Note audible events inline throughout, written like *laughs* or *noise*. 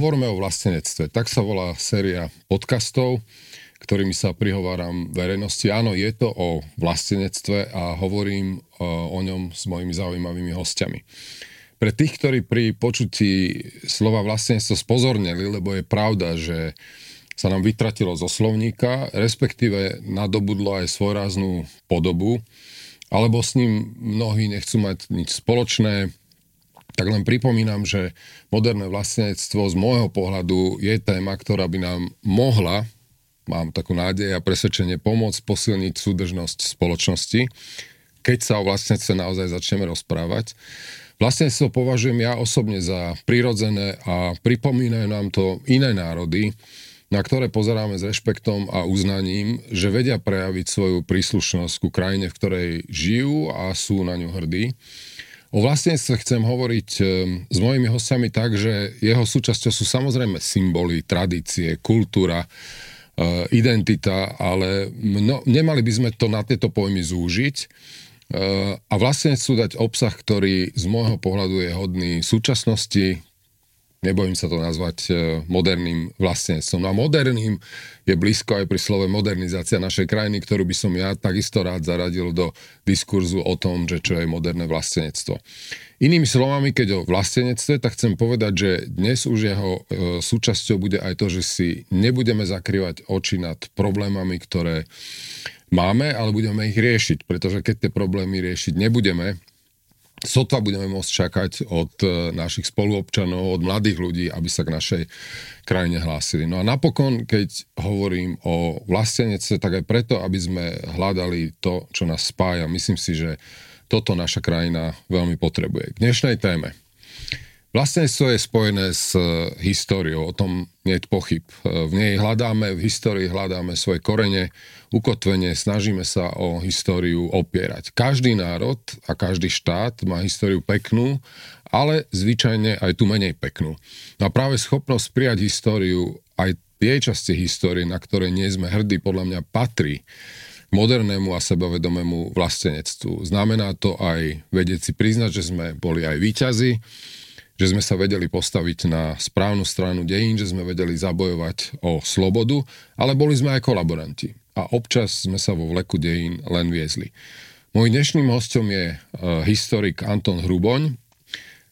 Hovoríme o vlastenectve. Tak sa volá séria podcastov, ktorými sa prihováram verejnosti. Áno, je to o vlastenectve a hovorím o ňom s mojimi zaujímavými hostiami. Pre tých, ktorí pri počutí slova vlastenectvo spozornili, lebo je pravda, že sa nám vytratilo zo slovníka, respektíve nadobudlo aj svojráznú podobu, alebo s ním mnohí nechcú mať nič spoločné, tak len pripomínam, že moderné vlastníctvo z môjho pohľadu je téma, ktorá by nám mohla, mám takú nádej a presvedčenie, pomôcť posilniť súdržnosť spoločnosti, keď sa o vlastníctve naozaj začneme rozprávať. Vlastníctvo považujem ja osobne za prirodzené a pripomínajú nám to iné národy, na ktoré pozeráme s rešpektom a uznaním, že vedia prejaviť svoju príslušnosť ku krajine, v ktorej žijú a sú na ňu hrdí. O vlastníctve chcem hovoriť ehm, s mojimi hostiami tak, že jeho súčasťou sú samozrejme symboly, tradície, kultúra, ehm, identita, ale mno, nemali by sme to na tieto pojmy zúžiť. Ehm, a vlastne chcú dať obsah, ktorý z môjho pohľadu je hodný súčasnosti, nebojím sa to nazvať e, moderným vlastnenstvom. No a moderným je blízko aj pri slove modernizácia našej krajiny, ktorú by som ja takisto rád zaradil do diskurzu o tom, že čo je moderné vlastenectvo. Inými slovami, keď o vlastenectve, tak chcem povedať, že dnes už jeho e, súčasťou bude aj to, že si nebudeme zakrývať oči nad problémami, ktoré máme, ale budeme ich riešiť, pretože keď tie problémy riešiť nebudeme, sotva budeme môcť čakať od e, našich spoluobčanov, od mladých ľudí, aby sa k našej krajine hlásili. No a napokon, keď hovorím o vlastenectve, tak aj preto, aby sme hľadali to, čo nás spája. Myslím si, že toto naša krajina veľmi potrebuje. K dnešnej téme. Vlastenectvo je spojené s e, históriou, o tom nie je pochyb. E, v nej hľadáme, v histórii hľadáme svoje korene, ukotvenie, snažíme sa o históriu opierať. Každý národ a každý štát má históriu peknú, ale zvyčajne aj tu menej peknú. No a práve schopnosť prijať históriu, aj tie časti histórie, na ktoré nie sme hrdí, podľa mňa patrí modernému a sebavedomému vlastenectvu. Znamená to aj vedieť si priznať, že sme boli aj výťazi, že sme sa vedeli postaviť na správnu stranu dejín, že sme vedeli zabojovať o slobodu, ale boli sme aj kolaboranti. A občas sme sa vo vleku dejín len viezli. Môj dnešným hostom je uh, historik Anton Hruboň.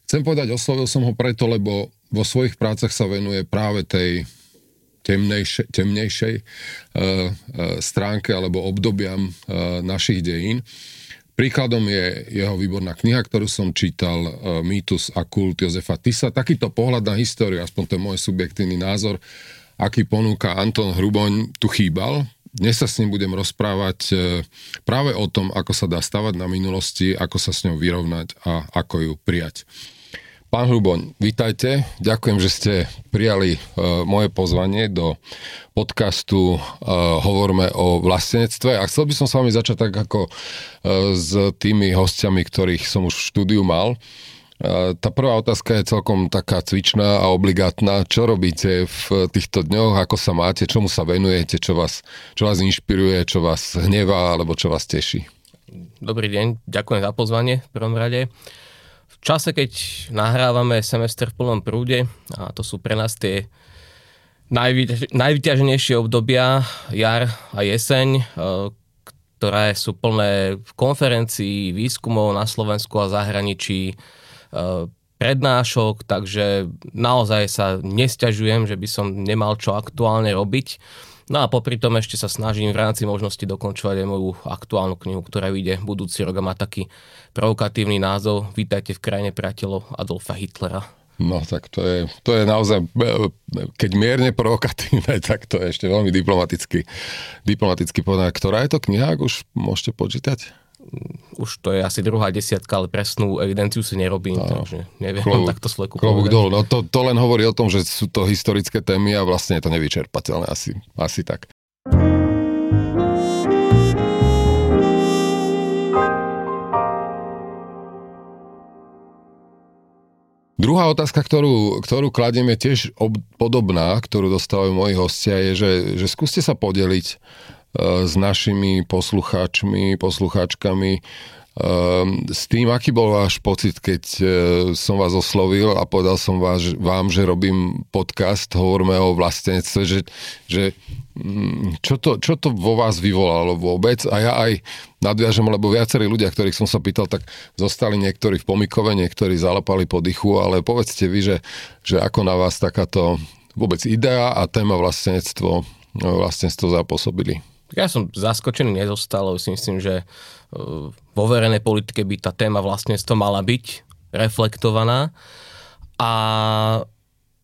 Chcem povedať, oslovil som ho preto, lebo vo svojich prácach sa venuje práve tej temnejšej, temnejšej uh, uh, stránke alebo obdobiam uh, našich dejín. Príkladom je jeho výborná kniha, ktorú som čítal, e, Mýtus a kult Jozefa Tisa. Takýto pohľad na históriu, aspoň to je môj subjektívny názor, aký ponúka Anton Hruboň, tu chýbal. Dnes sa s ním budem rozprávať e, práve o tom, ako sa dá stavať na minulosti, ako sa s ňou vyrovnať a ako ju prijať. Pán Hruboň, vítajte. Ďakujem, že ste prijali uh, moje pozvanie do podcastu uh, Hovorme o vlastenectve a chcel by som s vami začať tak ako uh, s tými hostiami, ktorých som už v štúdiu mal. Tá prvá otázka je celkom taká cvičná a obligátna. Čo robíte v týchto dňoch, ako sa máte, čomu sa venujete, čo vás, čo vás inšpiruje, čo vás hnevá alebo čo vás teší? Dobrý deň, ďakujem za pozvanie v prvom rade. Uh, čase, keď nahrávame semester v plnom prúde, a to sú pre nás tie najvyťaženejšie obdobia, jar a jeseň, e, ktoré sú plné konferencií, výskumov na Slovensku a zahraničí, e, prednášok, takže naozaj sa nesťažujem, že by som nemal čo aktuálne robiť. No a popri tom ešte sa snažím v rámci možnosti dokončovať aj moju aktuálnu knihu, ktorá vyjde budúci rok a má taký provokatívny názov Vítajte v krajine priateľov Adolfa Hitlera. No tak to je, to je naozaj, keď mierne provokatívne, *laughs* tak to je ešte veľmi diplomaticky, diplomaticky povedané. Ktorá je to kniha, ak už môžete počítať? Už to je asi druhá desiatka, ale presnú evidenciu si nerobím, no, takže neviem klobúk, takto sleku Klobúk dolu. No to, to len hovorí o tom, že sú to historické témy a vlastne je to nevyčerpateľné, asi, asi tak. Druhá otázka, ktorú, ktorú kladiem, je tiež ob, podobná, ktorú dostávajú moji hostia, je, že, že skúste sa podeliť s našimi poslucháčmi, poslucháčkami, e, Um, s tým, aký bol váš pocit, keď uh, som vás oslovil a povedal som vás, vám, že robím podcast, hovoríme o vlastenectve, že, že um, čo, to, čo to vo vás vyvolalo vôbec? A ja aj nadviažem, lebo viacerí ľudia, ktorých som sa pýtal, tak zostali niektorí v pomikove, niektorí zalepali po dychu, ale povedzte vy, že, že ako na vás takáto vôbec idea a téma vlastenectvo, vlastenectvo zapôsobili. Ja som zaskočený nezostal, si myslím, že e, vo verejnej politike by tá téma vlastníctva mala byť reflektovaná. A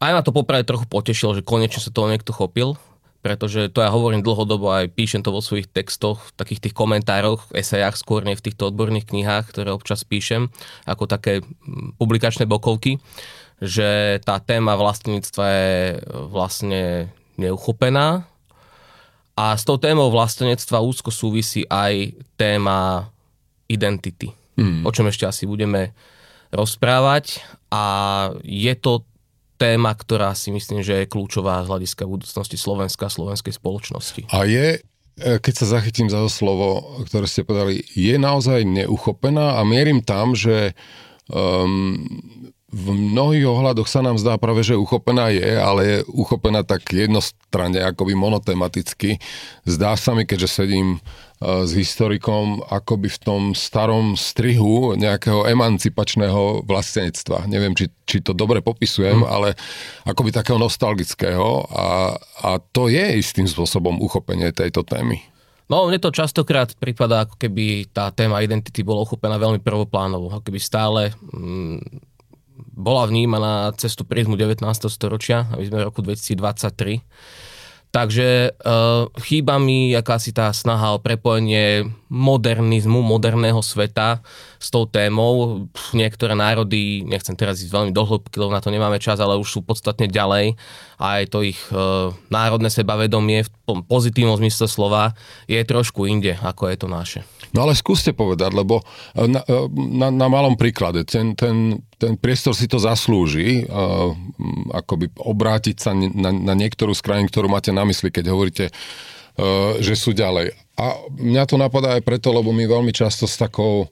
aj ma to poprave trochu potešilo, že konečne sa toho niekto chopil, pretože to ja hovorím dlhodobo, aj píšem to vo svojich textoch, v takých tých komentároch, esejách, skôr nie v týchto odborných knihách, ktoré občas píšem, ako také publikačné bokovky, že tá téma vlastníctva je vlastne neuchopená, a s tou témou vlastenectva úzko súvisí aj téma identity, mm. o čom ešte asi budeme rozprávať. A je to téma, ktorá si myslím, že je kľúčová z hľadiska budúcnosti Slovenska a slovenskej spoločnosti. A je, e, keď sa zachytím za to slovo, ktoré ste povedali, je naozaj neuchopená a mierim tam, že um, v mnohých ohľadoch sa nám zdá práve, že uchopená je, ale je uchopená tak jednostranne, akoby monotematicky. Zdá sa mi, keďže sedím e, s historikom akoby v tom starom strihu nejakého emancipačného vlastenectva. Neviem, či, či to dobre popisujem, hmm. ale akoby takého nostalgického a, a to je istým spôsobom uchopenie tejto témy. No, mne to častokrát prípada, ako keby tá téma identity bola uchopená veľmi prvoplánovo, ako keby stále mm, bola vnímaná cez tú prízmu 19. storočia, aby sme v roku 2023. Takže uh, chýba mi akási tá snaha o prepojenie modernizmu, moderného sveta s tou témou. Niektoré národy, nechcem teraz ísť veľmi do lebo na to nemáme čas, ale už sú podstatne ďalej. A aj to ich uh, národné sebavedomie v pozitívnom zmysle slova je trošku inde, ako je to naše. No ale skúste povedať, lebo e, na, na, na malom príklade, ten, ten, ten priestor si to zaslúži, uh, akoby obrátiť sa na, na niektorú z krajín, ktorú máte na mysli, keď hovoríte, uh, že sú ďalej. A mňa to napadá aj preto, lebo my veľmi často s takou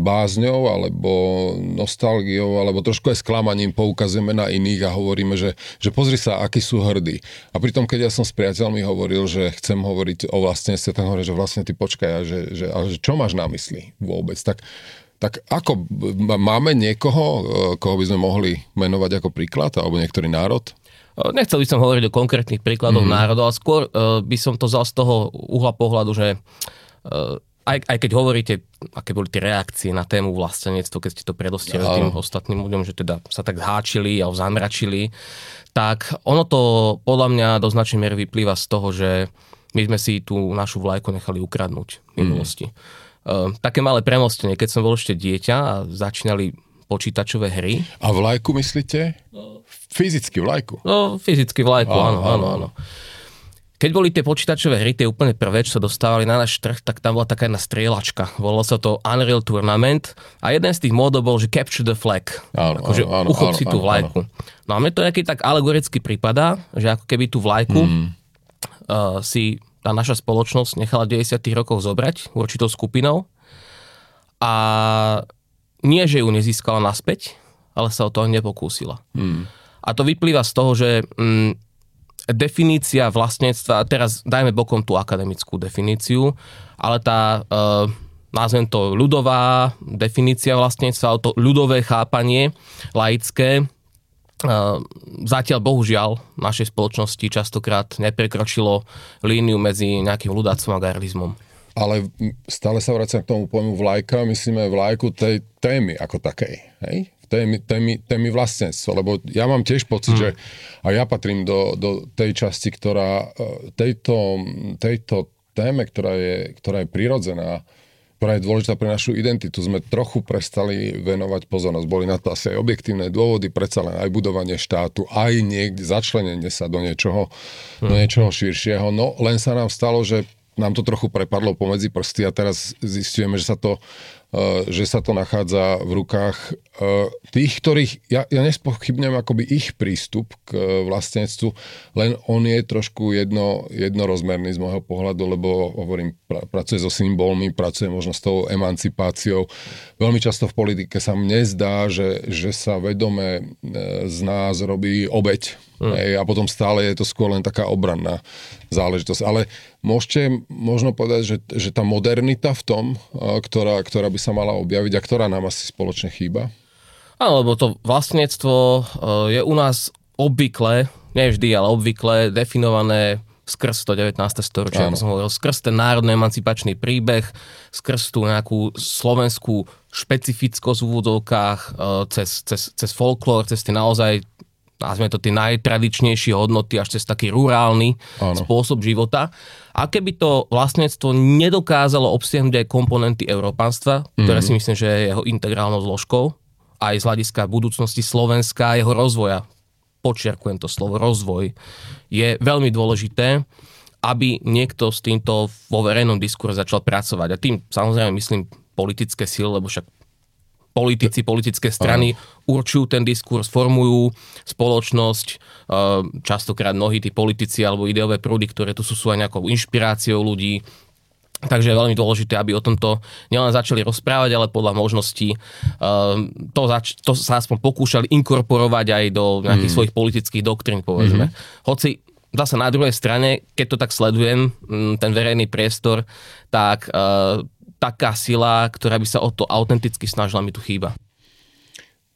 bázňou alebo nostalgiou alebo trošku aj sklamaním poukazujeme na iných a hovoríme, že, že pozri sa, akí sú hrdí. A pritom, keď ja som s priateľmi hovoril, že chcem hovoriť o vlastnenstve, tak hovorím, že vlastne ty počkaj, že, že, že čo máš na mysli vôbec? Tak, tak ako, máme niekoho, koho by sme mohli menovať ako príklad, alebo niektorý národ? Nechcel by som hovoriť o konkrétnych príkladov mm-hmm. národov, ale skôr uh, by som to vzal z toho uhla pohľadu, že uh, aj, aj keď hovoríte, aké boli tie reakcie na tému vlastenectvo, keď ste to predostieli ja. tým ostatným ľuďom, že teda sa tak zháčili a zamračili, tak ono to podľa mňa do značnej miery vyplýva z toho, že my sme si tú našu vlajku nechali ukradnúť v minulosti. Mm. Uh, také malé premostenie, keď som bol ešte dieťa a začínali počítačové hry. A vlajku myslíte? Fyzicky vlajku? No, fyzicky vlajku, áno, áno, áno. áno. Keď boli tie počítačové hry, tie úplne prvé, čo sa dostávali na náš trh, tak tam bola taká jedna strieľačka. Volalo sa to Unreal Tournament a jeden z tých módov bol, že Capture the Flag. Áno, akože áno, uchop áno, si tú vlajku. Áno. No a mne to nejaký tak alegoricky pripadá, že ako keby tú vlajku mm. uh, si tá naša spoločnosť nechala v 90 rokoch zobrať určitou skupinou a nie, že ju nezískala naspäť, ale sa o to nepokúsila. Mm. A to vyplýva z toho, že mm, definícia vlastníctva, teraz dajme bokom tú akademickú definíciu, ale tá, e, nazvem to ľudová definícia vlastníctva, to ľudové chápanie, laické, zatiaľ bohužiaľ v našej spoločnosti častokrát neprekročilo líniu medzi nejakým ľudáctvom a garlizmom. Ale stále sa vracam k tomu pojmu vlajka, myslíme vlajku tej témy ako takej. Hej? témy, témy, témy vlastníctva, lebo ja mám tiež pocit, hmm. že a ja patrím do, do tej časti, ktorá e, tejto, tejto téme, ktorá je, ktorá je prirodzená, ktorá je dôležitá pre našu identitu, sme trochu prestali venovať pozornosť. Boli na to asi aj objektívne dôvody, predsa len aj budovanie štátu, aj niekde začlenenie sa do niečoho, hmm. do niečoho širšieho. No len sa nám stalo, že nám to trochu prepadlo pomedzi prsty a teraz zistujeme, že sa to že sa to nachádza v rukách tých, ktorých, ja, ja nespochybňujem akoby ich prístup k vlastníctvu, len on je trošku jedno, jednorozmerný z môjho pohľadu, lebo hovorím, pra, pracuje so symbolmi, pracuje možno s tou emancipáciou. Veľmi často v politike sa mne zdá, že, že sa vedome z nás robí obeď Mm. Hej, a potom stále je to skôr len taká obranná záležitosť. Ale môžete možno povedať, že, že tá modernita v tom, ktorá, ktorá by sa mala objaviť a ktorá nám asi spoločne chýba? Áno, lebo to vlastníctvo je u nás obvykle, nie vždy, ale obvykle definované skrz to 19. storočie, ako som hovoril, skrz ten národný emancipačný príbeh, skrz tú nejakú slovenskú špecifickosť v úvodzovkách, cez, cez, cez folklór, cez tie naozaj nazvime to tie najtradičnejšie hodnoty až cez taký rurálny ano. spôsob života. A keby to vlastníctvo nedokázalo obsiahnuť aj komponenty európanstva, mm-hmm. ktoré si myslím, že je jeho integrálnou zložkou, aj z hľadiska budúcnosti Slovenska a jeho rozvoja, počiarkujem to slovo rozvoj, je veľmi dôležité, aby niekto s týmto vo verejnom diskurze začal pracovať. A tým samozrejme myslím politické síly, lebo však politici, politické strany určujú ten diskurs, formujú spoločnosť, eh, častokrát mnohí tí politici alebo ideové prúdy, ktoré tu sú, sú aj nejakou inšpiráciou ľudí, Takže je veľmi dôležité, aby o tomto nielen začali rozprávať, ale podľa možností uh, to, zač- to sa aspoň pokúšali inkorporovať aj do nejakých mm. svojich politických doktrín, povedzme. Mm-hmm. Hoci zase na druhej strane, keď to tak sledujem, ten verejný priestor, tak uh, taká sila, ktorá by sa o to autenticky snažila, mi tu chýba.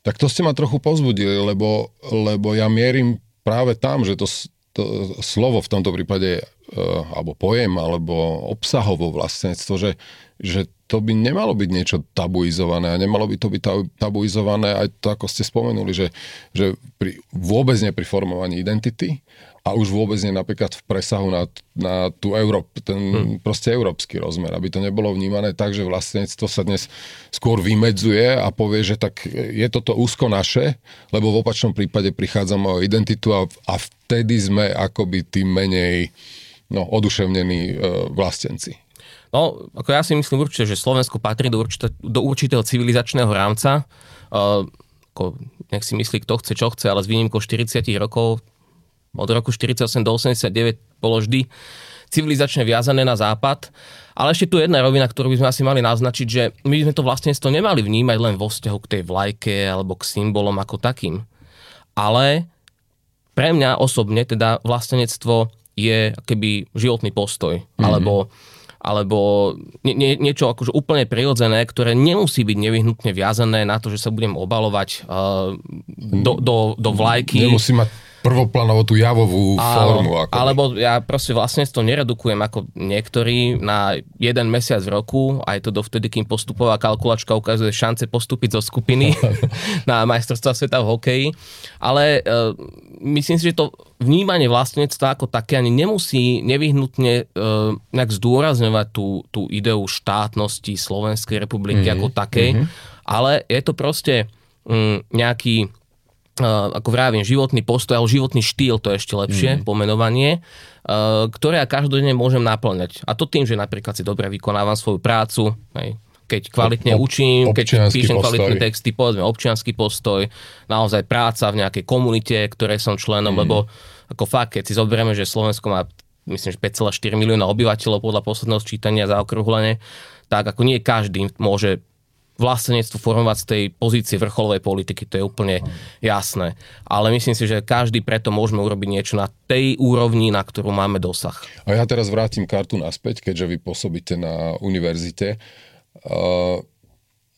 Tak to ste ma trochu pozbudili, lebo, lebo ja mierim práve tam, že to, to slovo v tomto prípade, uh, alebo pojem, alebo obsahovo vlastníctvo, že, že to by nemalo byť niečo tabuizované a nemalo by to byť tabuizované aj to, ako ste spomenuli, že, že pri, vôbec nie pri formovaní identity, a už vôbec nie napríklad v presahu na, na tú Európ, ten hmm. proste európsky rozmer, aby to nebolo vnímané tak, že vlastníctvo sa dnes skôr vymedzuje a povie, že tak je toto úzko naše, lebo v opačnom prípade prichádzame o identitu a, a vtedy sme akoby tým menej no, oduševnení e, vlastenci. No, ako ja si myslím určite, že Slovensko patrí do, určite, do určitého civilizačného rámca. Uh, ako, nech si myslí, kto chce, čo chce, ale s výnimkou 40 rokov od roku 48 do 89 bolo vždy civilizačne viazané na západ. Ale ešte tu jedna rovina, ktorú by sme asi mali naznačiť, že my sme to vlastníctvo nemali vnímať len vo vzťahu k tej vlajke alebo k symbolom ako takým. Ale pre mňa osobne teda vlastenectvo je keby životný postoj. Mm-hmm. Alebo alebo nie, nie, niečo akože úplne prirodzené, ktoré nemusí byť nevyhnutne viazané na to, že sa budem obalovať uh, do, do, do vlajky. Nemusí mať prvoplánovo tú javovú Áno, formu. Ako alebo ja proste vlastne to neredukujem ako niektorí na jeden mesiac v roku, aj to dovtedy, kým postupová kalkulačka ukazuje šance postúpiť zo skupiny *laughs* na majstrovstvá sveta v hokeji. Ale uh, myslím si, že to vnímanie vlastníctva ako také ani nemusí nevyhnutne uh, nejak zdôrazňovať tú, tú ideu štátnosti Slovenskej republiky mm-hmm. ako takej, mm-hmm. ale je to proste um, nejaký ako vravím, životný postoj, alebo životný štýl, to je ešte lepšie mm. pomenovanie, ktoré ja každodenne môžem naplňať. A to tým, že napríklad si dobre vykonávam svoju prácu, hej, keď kvalitne Ob, učím, keď píšem postoj. kvalitné texty, povedzme občianský postoj, naozaj práca v nejakej komunite, ktorej som členom, mm. lebo ako fakt, keď si zoberieme, že Slovensko má myslím, že 5,4 milióna obyvateľov podľa posledného sčítania za okrúhlenie, tak ako nie každý môže vlastenectvo formovať z tej pozície vrcholovej politiky, to je úplne jasné. Ale myslím si, že každý preto môžeme urobiť niečo na tej úrovni, na ktorú máme dosah. A ja teraz vrátim kartu naspäť, keďže vy pôsobíte na univerzite. Uh,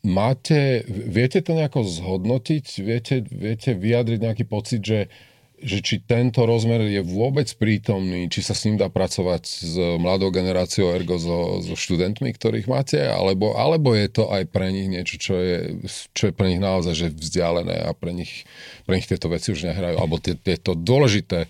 máte, viete to nejako zhodnotiť? Viete, viete vyjadriť nejaký pocit, že že či tento rozmer je vôbec prítomný, či sa s ním dá pracovať s mladou generáciou, ergo so, so študentmi, ktorých máte, alebo, alebo je to aj pre nich niečo, čo je, čo je pre nich naozaj že vzdialené a pre nich, pre nich tieto veci už nehrajú, alebo tie, tieto dôležité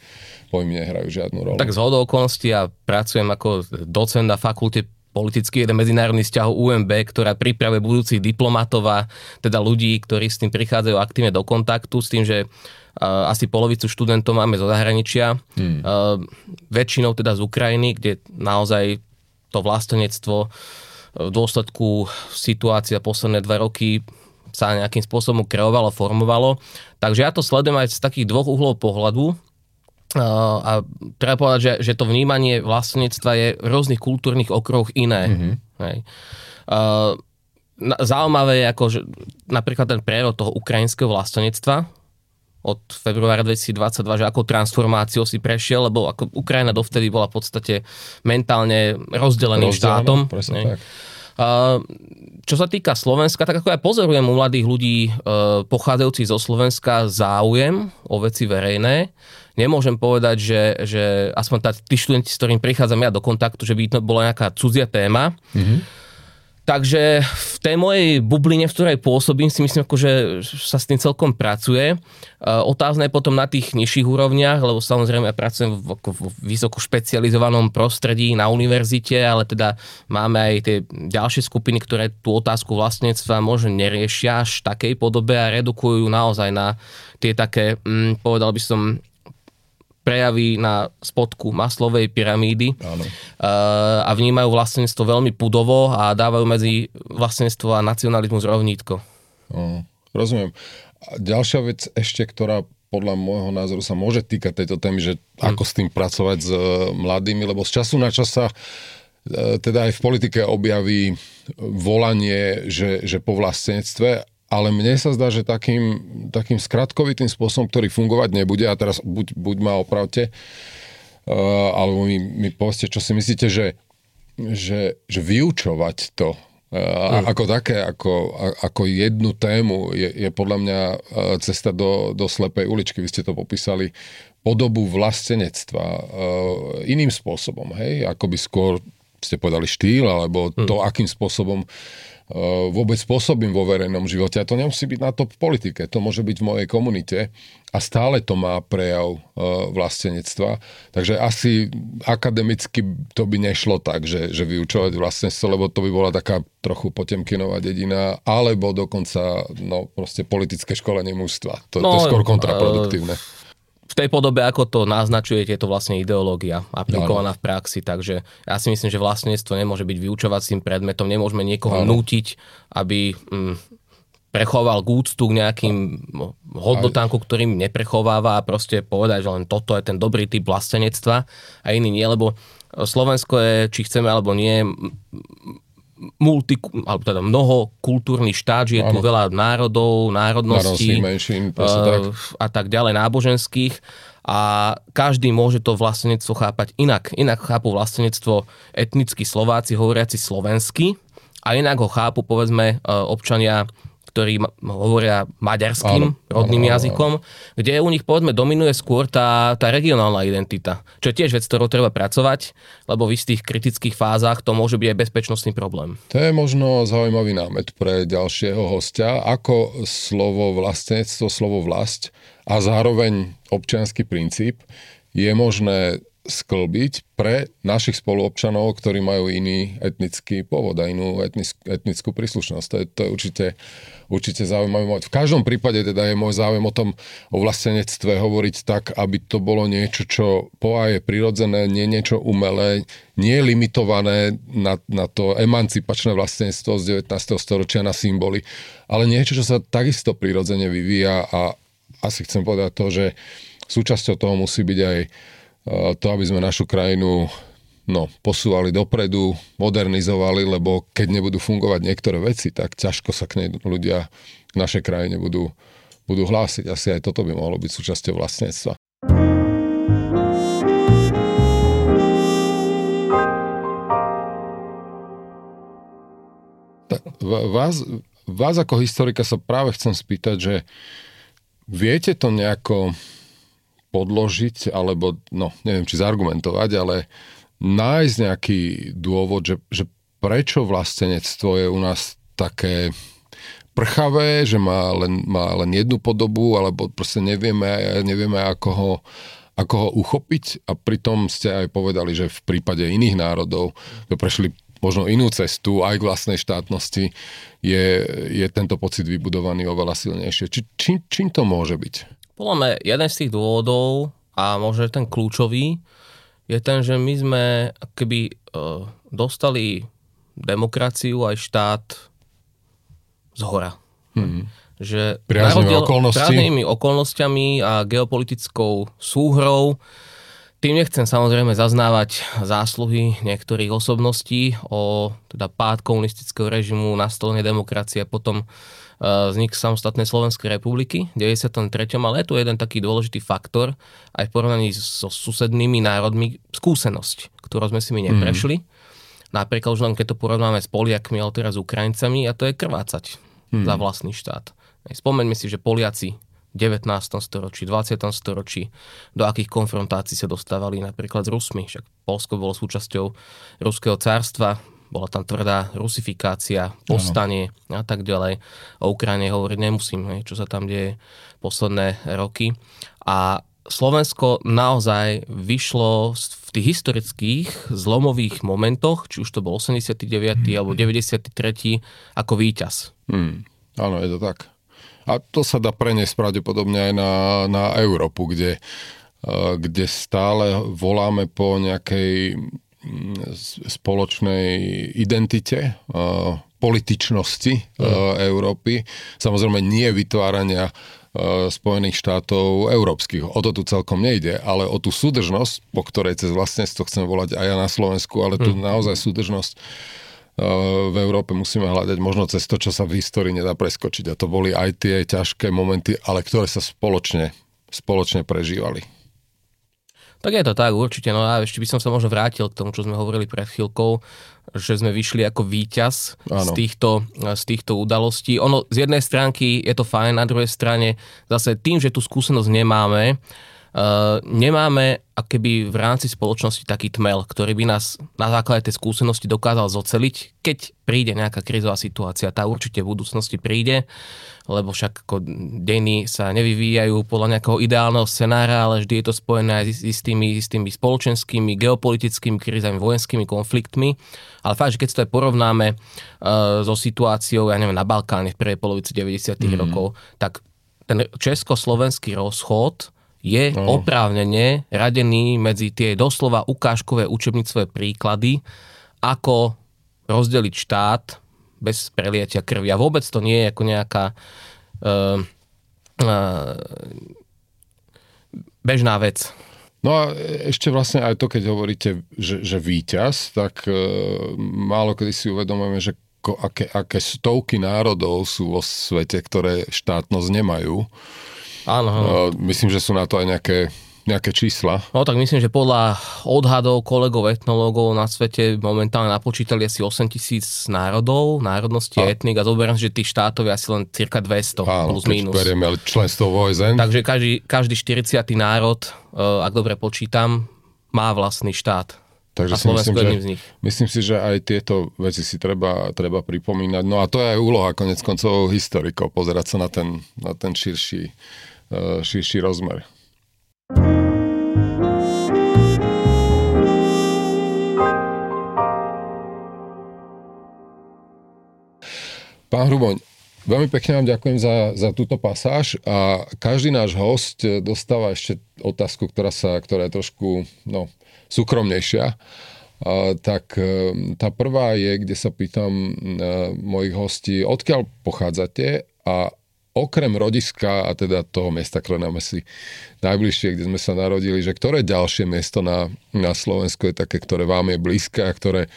pojmy nehrajú žiadnu rolu. Tak z hodou okolností ja pracujem ako docent na fakulte politický jeden medzinárodný vzťah UMB, ktorá pripravuje budúcich diplomatov a teda ľudí, ktorí s tým prichádzajú aktívne do kontaktu, s tým, že Uh, asi polovicu študentov máme zo zahraničia, hmm. uh, väčšinou teda z Ukrajiny, kde naozaj to vlastenectvo uh, v dôsledku situácia posledné dva roky sa nejakým spôsobom kreovalo, formovalo. Takže ja to sledujem aj z takých dvoch uhlov pohľadu. A treba povedať, že, že to vnímanie vlastníctva je v rôznych kultúrnych okruhoch iné. Mm-hmm. Hej. Zaujímavé je, ako, že napríklad ten prerod toho ukrajinského vlastníctva od februára 2022, že ako transformáciou si prešiel, lebo ako Ukrajina dovtedy bola v podstate mentálne rozdeleným štátom. tak. Čo sa týka Slovenska, tak ako ja pozorujem u mladých ľudí e, pochádzajúcich zo Slovenska záujem o veci verejné, nemôžem povedať, že, že aspoň tá, tí študenti, s ktorým prichádzam ja do kontaktu, že by to bola nejaká cudzia téma. Mm-hmm Takže v tej mojej bubline, v ktorej pôsobím, si myslím, že sa s tým celkom pracuje. E, otázne je potom na tých nižších úrovniach, lebo samozrejme ja pracujem v, v vysoko špecializovanom prostredí na univerzite, ale teda máme aj tie ďalšie skupiny, ktoré tú otázku vlastníctva možno neriešia až v takej podobe a redukujú naozaj na tie také, hm, povedal by som, prejavy na spodku maslovej pyramídy Áno. a vnímajú vlastníctvo veľmi pudovo a dávajú medzi vlastníctvo a nacionalizmus rovnítko. O, rozumiem. A ďalšia vec ešte, ktorá podľa môjho názoru sa môže týkať tejto témy, že hm. ako s tým pracovať s e, mladými, lebo z času na čas sa e, teda aj v politike objaví volanie, že, že po vlastníctve ale mne sa zdá, že takým, takým skratkovitým spôsobom, ktorý fungovať nebude, a teraz buď, buď ma opravte, uh, alebo mi, mi povedzte, čo si myslíte, že, že, že vyučovať to uh, ako také, ako, ako jednu tému je, je podľa mňa uh, cesta do, do slepej uličky. Vy ste to popísali podobu vlastenectva uh, iným spôsobom, hej, ako by skôr ste povedali štýl, alebo to, hm. akým spôsobom uh, vôbec pôsobím vo verejnom živote. A to nemusí byť na to v politike, to môže byť v mojej komunite a stále to má prejav eh, vlastenectva. Takže asi akademicky to by nešlo tak, že, že vyučovať vlastenectvo, lebo to by bola taká trochu potemkinová dedina, alebo dokonca no, proste politické školenie mužstva. To, no, to je skôr kontraproduktívne. Uh v tej podobe, ako to naznačujete, je to vlastne ideológia aplikovaná v praxi, takže ja si myslím, že vlastníctvo nemôže byť vyučovacím predmetom, nemôžeme niekoho ano. nútiť, aby mm, prechoval k úctu k nejakým no, hodnotám, ku ktorým neprechováva a proste povedať, že len toto je ten dobrý typ vlastenectva a iný nie, lebo Slovensko je, či chceme alebo nie, multi, alebo teda mnoho kultúrny štát, že je tu veľa národov, národností menšín, tak. a tak ďalej, náboženských a každý môže to vlastenectvo chápať inak. Inak chápu vlastenectvo etnickí Slováci, hovoriaci slovensky a inak ho chápu povedzme občania ktorí hovoria maďarským áno, rodným áno, jazykom, áno. kde u nich povedzme dominuje skôr tá, tá regionálna identita, čo je tiež vec, ktorou treba pracovať, lebo v istých kritických fázach to môže byť aj bezpečnostný problém. To je možno zaujímavý námet pre ďalšieho hostia, ako slovo vlastenectvo, slovo vlast a zároveň občianský princíp je možné sklbiť pre našich spoluobčanov, ktorí majú iný etnický pôvod a inú etnickú príslušnosť. To je, to je určite, určite zaujímavý V každom prípade teda je môj záujem o tom o vlastenectve hovoriť tak, aby to bolo niečo, čo poa je prirodzené, nie niečo umelé, nie limitované na, na to emancipačné vlastenectvo z 19. storočia na symboly, ale niečo, čo sa takisto prirodzene vyvíja a asi chcem povedať to, že súčasťou toho musí byť aj to, aby sme našu krajinu no, posúvali dopredu, modernizovali, lebo keď nebudú fungovať niektoré veci, tak ťažko sa k nej ľudia v našej krajine budú, budú hlásiť. Asi aj toto by mohlo byť súčasťou vlastníctva. Vás, vás ako historika sa práve chcem spýtať, že viete to nejako podložiť, alebo no, neviem, či zargumentovať, ale nájsť nejaký dôvod, že, že prečo vlastenectvo je u nás také prchavé, že má len, má len jednu podobu, alebo proste nevieme, nevieme ako ho, ako ho uchopiť a pritom ste aj povedali, že v prípade iných národov, to prešli možno inú cestu aj k vlastnej štátnosti, je, je tento pocit vybudovaný oveľa silnejšie. Či, čím, čím to môže byť? Podľa mňa jeden z tých dôvodov a možno ten kľúčový je ten, že my sme keby uh, dostali demokraciu aj štát z hora. Hmm. Že Priaznými okolnosti. okolnostiami a geopolitickou súhrou tým nechcem samozrejme zaznávať zásluhy niektorých osobností o teda pád komunistického režimu, nastolenie demokracie potom uh, vznik samostatnej Slovenskej republiky v 93. Ale je tu jeden taký dôležitý faktor aj v porovnaní so susednými národmi skúsenosť, ktorú sme si my neprešli. Mm. Napríklad už len keď to porovnáme s Poliakmi, ale teraz s Ukrajincami a to je krvácať mm. za vlastný štát. Spomeňme si, že Poliaci 19. storočí, 20. storočí, do akých konfrontácií sa dostávali napríklad s Rusmi. Však Polsko bolo súčasťou Ruského cárstva, bola tam tvrdá rusifikácia, povstanie a tak ďalej. O Ukrajine hovoriť nemusím, čo sa tam deje posledné roky. A Slovensko naozaj vyšlo v tých historických zlomových momentoch, či už to bol 89. Hmm. alebo 93. ako víťaz. Hmm. Áno, je to tak. A to sa dá preniesť pravdepodobne aj na, na Európu, kde, eh, kde stále voláme po nejakej mm, spoločnej identite, političnosti mm. Európy. Samozrejme nie vytvárania Spojených štátov európskych. O to tu celkom nejde, ale o tú súdržnosť, po ktorej cez vlastníctvo chcem volať aj ja na Slovensku, ale tu mm. naozaj súdržnosť v Európe musíme hľadať možno cez to, čo sa v histórii nedá preskočiť. A to boli aj tie ťažké momenty, ale ktoré sa spoločne, spoločne prežívali. Tak je to tak, určite. No a ešte by som sa možno vrátil k tomu, čo sme hovorili pred chvíľkou, že sme vyšli ako víťaz z týchto, z týchto udalostí. Ono z jednej stránky je to fajn, na druhej strane zase tým, že tú skúsenosť nemáme, Uh, nemáme akéby v rámci spoločnosti taký tmel, ktorý by nás na základe tej skúsenosti dokázal zoceliť, keď príde nejaká krizová situácia. Tá určite v budúcnosti príde, lebo však ako dejiny sa nevyvíjajú podľa nejakého ideálneho scenára, ale vždy je to spojené aj s istými, s tými spoločenskými, geopolitickými krizami, vojenskými konfliktmi. Ale fakt, že keď to aj porovnáme uh, so situáciou, ja neviem, na Balkáne v prvej polovici 90. Mm. rokov, tak ten československý rozchod je no. oprávnene radený medzi tie doslova ukážkové učebnicové príklady, ako rozdeliť štát bez prelietia krvi. A vôbec to nie je ako nejaká uh, uh, bežná vec. No a ešte vlastne aj to, keď hovoríte, že, že víťaz, tak uh, málo kedy si uvedomujeme, že ko, aké, aké stovky národov sú vo svete, ktoré štátnosť nemajú. Áno, áno. Myslím, že sú na to aj nejaké nejaké čísla? No tak myslím, že podľa odhadov kolegov etnológov na svete momentálne napočítali asi 8 tisíc národov, národnosti a etnik a zoberiem, že tých štátov je asi len cirka 200 Áno, plus minus. berieme členstvo v OSN. Takže každý, každý 40. národ, e, ak dobre počítam, má vlastný štát. Takže a si myslím, že, myslím si, že aj tieto veci si treba, treba pripomínať. No a to je aj úloha konec koncov historikov, pozerať sa na ten, na ten širší širší rozmer. Pán Hruboň, veľmi pekne vám ďakujem za, za túto pasáž a každý náš host dostáva ešte otázku, ktorá, sa, ktorá je trošku no, súkromnejšia. A, tak e, tá prvá je, kde sa pýtam e, mojich hostí, odkiaľ pochádzate a okrem rodiska a teda toho miesta, ktoré nám si najbližšie, kde sme sa narodili, že ktoré ďalšie miesto na, na Slovensku je také, ktoré vám je blízke a ktoré,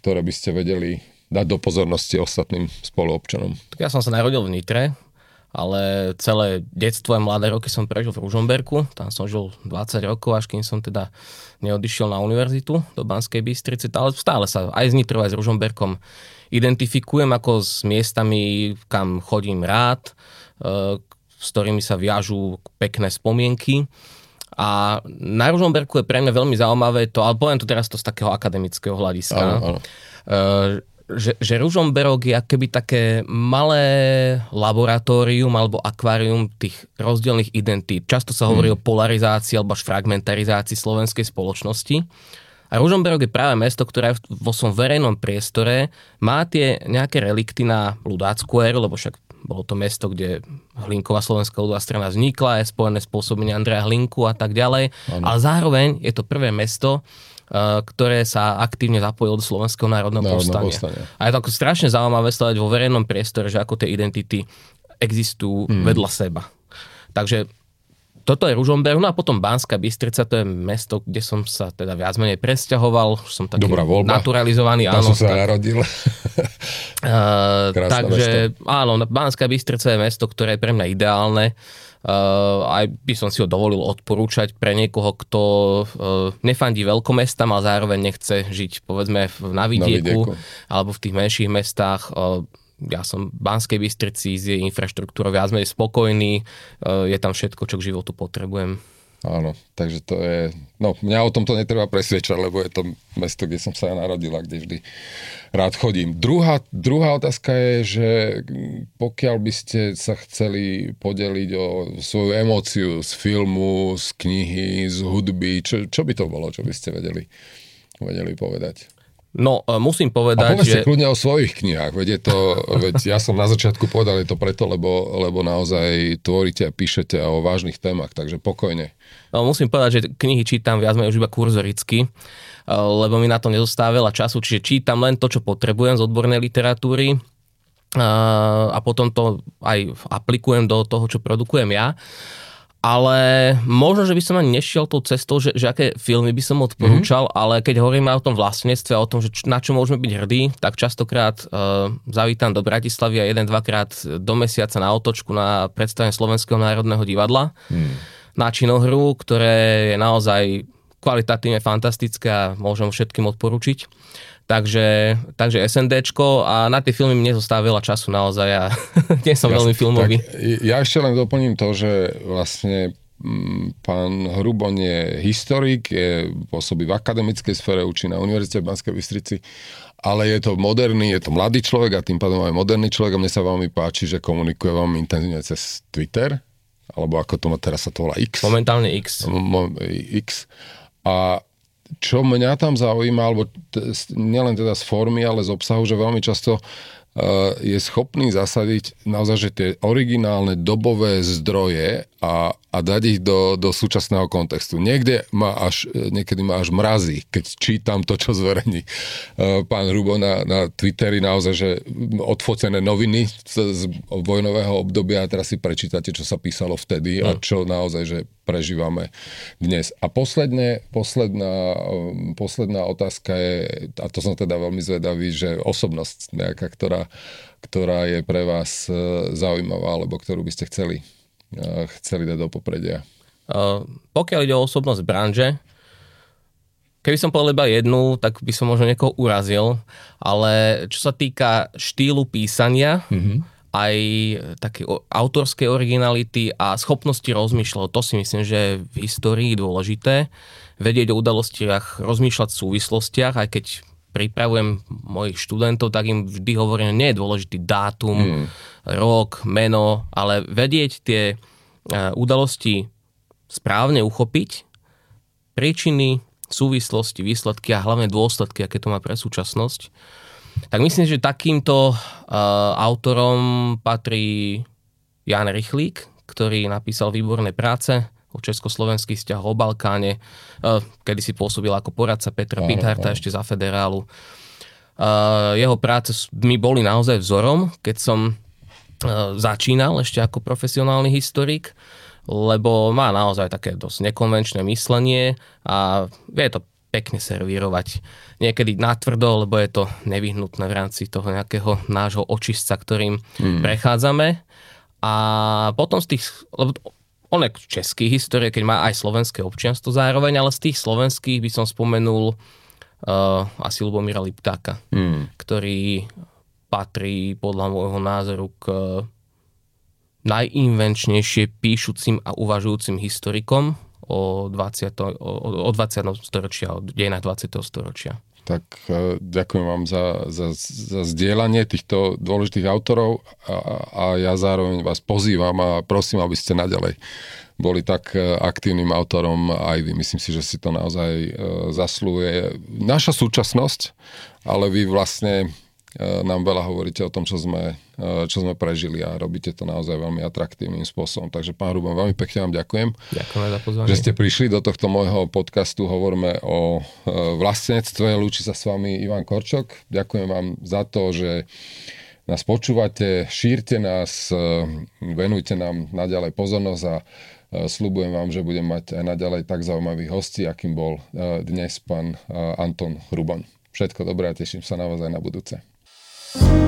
ktoré by ste vedeli dať do pozornosti ostatným spoluobčanom? Ja som sa narodil v Nitre, ale celé detstvo a mladé roky som prežil v Ružomberku. Tam som žil 20 rokov, až kým som teda neodišiel na univerzitu do Banskej Bystrice. Ale stále sa aj s Nitrou, aj s Ružomberkom identifikujem ako s miestami, kam chodím rád, e, s ktorými sa viažú pekné spomienky. A na Ružomberku je pre mňa veľmi zaujímavé to, ale poviem to teraz to z takého akademického hľadiska, áno, áno. Že, že Ružomberok je akoby také malé laboratórium alebo akvárium tých rozdielných identít. Často sa hovorí hmm. o polarizácii alebo až fragmentarizácii slovenskej spoločnosti. A Ružomberok je práve mesto, ktoré vo svojom verejnom priestore má tie nejaké relikty na ľudácku éru, lebo však bolo to mesto, kde Hlinková slovenská ľudová strana vznikla, je spojené s pôsobením Andreja Hlinku a tak ďalej. Ano. Ale zároveň je to prvé mesto, ktoré sa aktívne zapojilo do Slovenského národného povstania. povstania. A je to ako strašne zaujímavé sledovať vo verejnom priestore, že ako tie identity existujú hmm. vedľa seba. Takže toto je Ružomberok, no a potom Banská Bystrica, to je mesto, kde som sa teda viac menej presťahoval, som taký Dobrá voľba. naturalizovaný. Tam áno, som sa tak, narodil. *laughs* uh, takže mesto. áno, Banská Bystrica je mesto, ktoré je pre mňa ideálne. Uh, aj by som si ho dovolil odporúčať pre niekoho, kto uh, nefandí veľkomestám, ale zároveň nechce žiť povedzme na vidieku, na vidieku. alebo v tých menších mestách. Uh, ja som v Banskej Bystrici z jej infraštruktúrou viac menej spokojný, je tam všetko, čo k životu potrebujem. Áno, takže to je, no mňa o tomto netreba presvedčať, lebo je to mesto, kde som sa ja narodil a kde vždy rád chodím. Druhá, druhá otázka je, že pokiaľ by ste sa chceli podeliť o svoju emóciu z filmu, z knihy, z hudby, čo, čo by to bolo, čo by ste vedeli, vedeli povedať? No, e, musím povedať, a že... kľudne o svojich knihách, veď, je to, veď ja som na začiatku povedal, je to preto, lebo, lebo naozaj tvoríte a píšete o vážnych témach, takže pokojne. No, musím povedať, že knihy čítam viac menej už iba kurzoricky, e, lebo mi na to nezostáva veľa času, čiže čítam len to, čo potrebujem z odbornej literatúry e, a potom to aj aplikujem do toho, čo produkujem ja ale možno, že by som ani nešiel tou cestou, že, že aké filmy by som odporúčal, mm-hmm. ale keď hovoríme o tom vlastníctve a o tom, že č- na čo môžeme byť hrdí, tak častokrát uh, zavítam do Bratislavy a jeden, dvakrát do mesiaca na otočku na predstavenie Slovenského národného divadla. Mm. Na činohru, ktoré je naozaj kvalitatívne fantastické a môžem všetkým odporučiť. Takže, takže SNDčko a na tie filmy mi nezostáva veľa času naozaj a *laughs* nie som ja, veľmi filmový. Tak, ja ešte len doplním to, že vlastne mm, pán Hrubon je historik, je, pôsobí v akademickej sfére, učí na Univerzite v Banskej Bystrici, ale je to moderný, je to mladý človek a tým pádom aj moderný človek a mne sa veľmi páči, že komunikuje veľmi intenzívne cez Twitter, alebo ako to teraz sa to volá X. Momentálne X. Mo, X. A čo mňa tam zaujíma, alebo t- nielen teda z formy, ale z obsahu, že veľmi často uh, je schopný zasadiť naozaj že tie originálne dobové zdroje a, a dať ich do, do súčasného kontextu. Niekde ma až, niekedy ma až mrazí, keď čítam to, čo zverejní uh, pán Rubo na, na Twitteri, naozaj, že odfocené noviny z, z vojnového obdobia a teraz si prečítate, čo sa písalo vtedy a hm. čo naozaj, že prežívame dnes. A posledne, posledná, posledná otázka je, a to som teda veľmi zvedavý, že osobnosť nejaká, ktorá, ktorá je pre vás uh, zaujímavá, alebo ktorú by ste chceli, uh, chceli dať do popredia. Uh, pokiaľ ide o osobnosť branže, keby som povedal iba jednu, tak by som možno niekoho urazil, ale čo sa týka štýlu písania, mm-hmm aj také autorskej originality a schopnosti rozmýšľať. To si myslím, že je v histórii dôležité. Vedieť o udalostiach, rozmýšľať v súvislostiach, aj keď pripravujem mojich študentov, tak im vždy hovorím, nie je dôležitý dátum, mm. rok, meno, ale vedieť tie e, udalosti správne uchopiť, príčiny, súvislosti, výsledky a hlavne dôsledky, aké to má pre súčasnosť tak myslím, že takýmto uh, autorom patrí Jan Rychlík, ktorý napísal výborné práce o československých vzťahoch o Balkáne, uh, kedy si pôsobil ako poradca Petra Pitharta ešte za federálu. Uh, jeho práce mi boli naozaj vzorom, keď som uh, začínal ešte ako profesionálny historik, lebo má naozaj také dosť nekonvenčné myslenie a vie to pekne servírovať. Niekedy natvrdo, lebo je to nevyhnutné v rámci toho nejakého nášho očistca, ktorým mm. prechádzame. A potom z tých, lebo on je český histórie, keď má aj slovenské občianstvo zároveň, ale z tých slovenských by som spomenul uh, asi Lubomíra Liptáka, mm. ktorý patrí podľa môjho názoru k najinvenčnejšie píšucim a uvažujúcim historikom o 20. O, o 20. storočia, o dejinách 20. storočia. Tak e, ďakujem vám za, za, za zdieľanie týchto dôležitých autorov a, a ja zároveň vás pozývam a prosím, aby ste naďalej boli tak e, aktívnym autorom aj vy. Myslím si, že si to naozaj e, zaslúje naša súčasnosť, ale vy vlastne nám veľa hovoríte o tom, čo sme, čo sme prežili a robíte to naozaj veľmi atraktívnym spôsobom. Takže pán Ruban, veľmi pekne vám ďakujem. Ďakujem za pozvanie. Že ste prišli do tohto môjho podcastu, hovoríme o vlastenectve. Lúči sa s vami Ivan Korčok. Ďakujem vám za to, že nás počúvate, šírte nás, venujte nám naďalej pozornosť a Sľubujem vám, že budem mať aj naďalej tak zaujímavých hostí, akým bol dnes pán Anton Hruboň. Všetko dobré a teším sa na vás aj na budúce. Bye.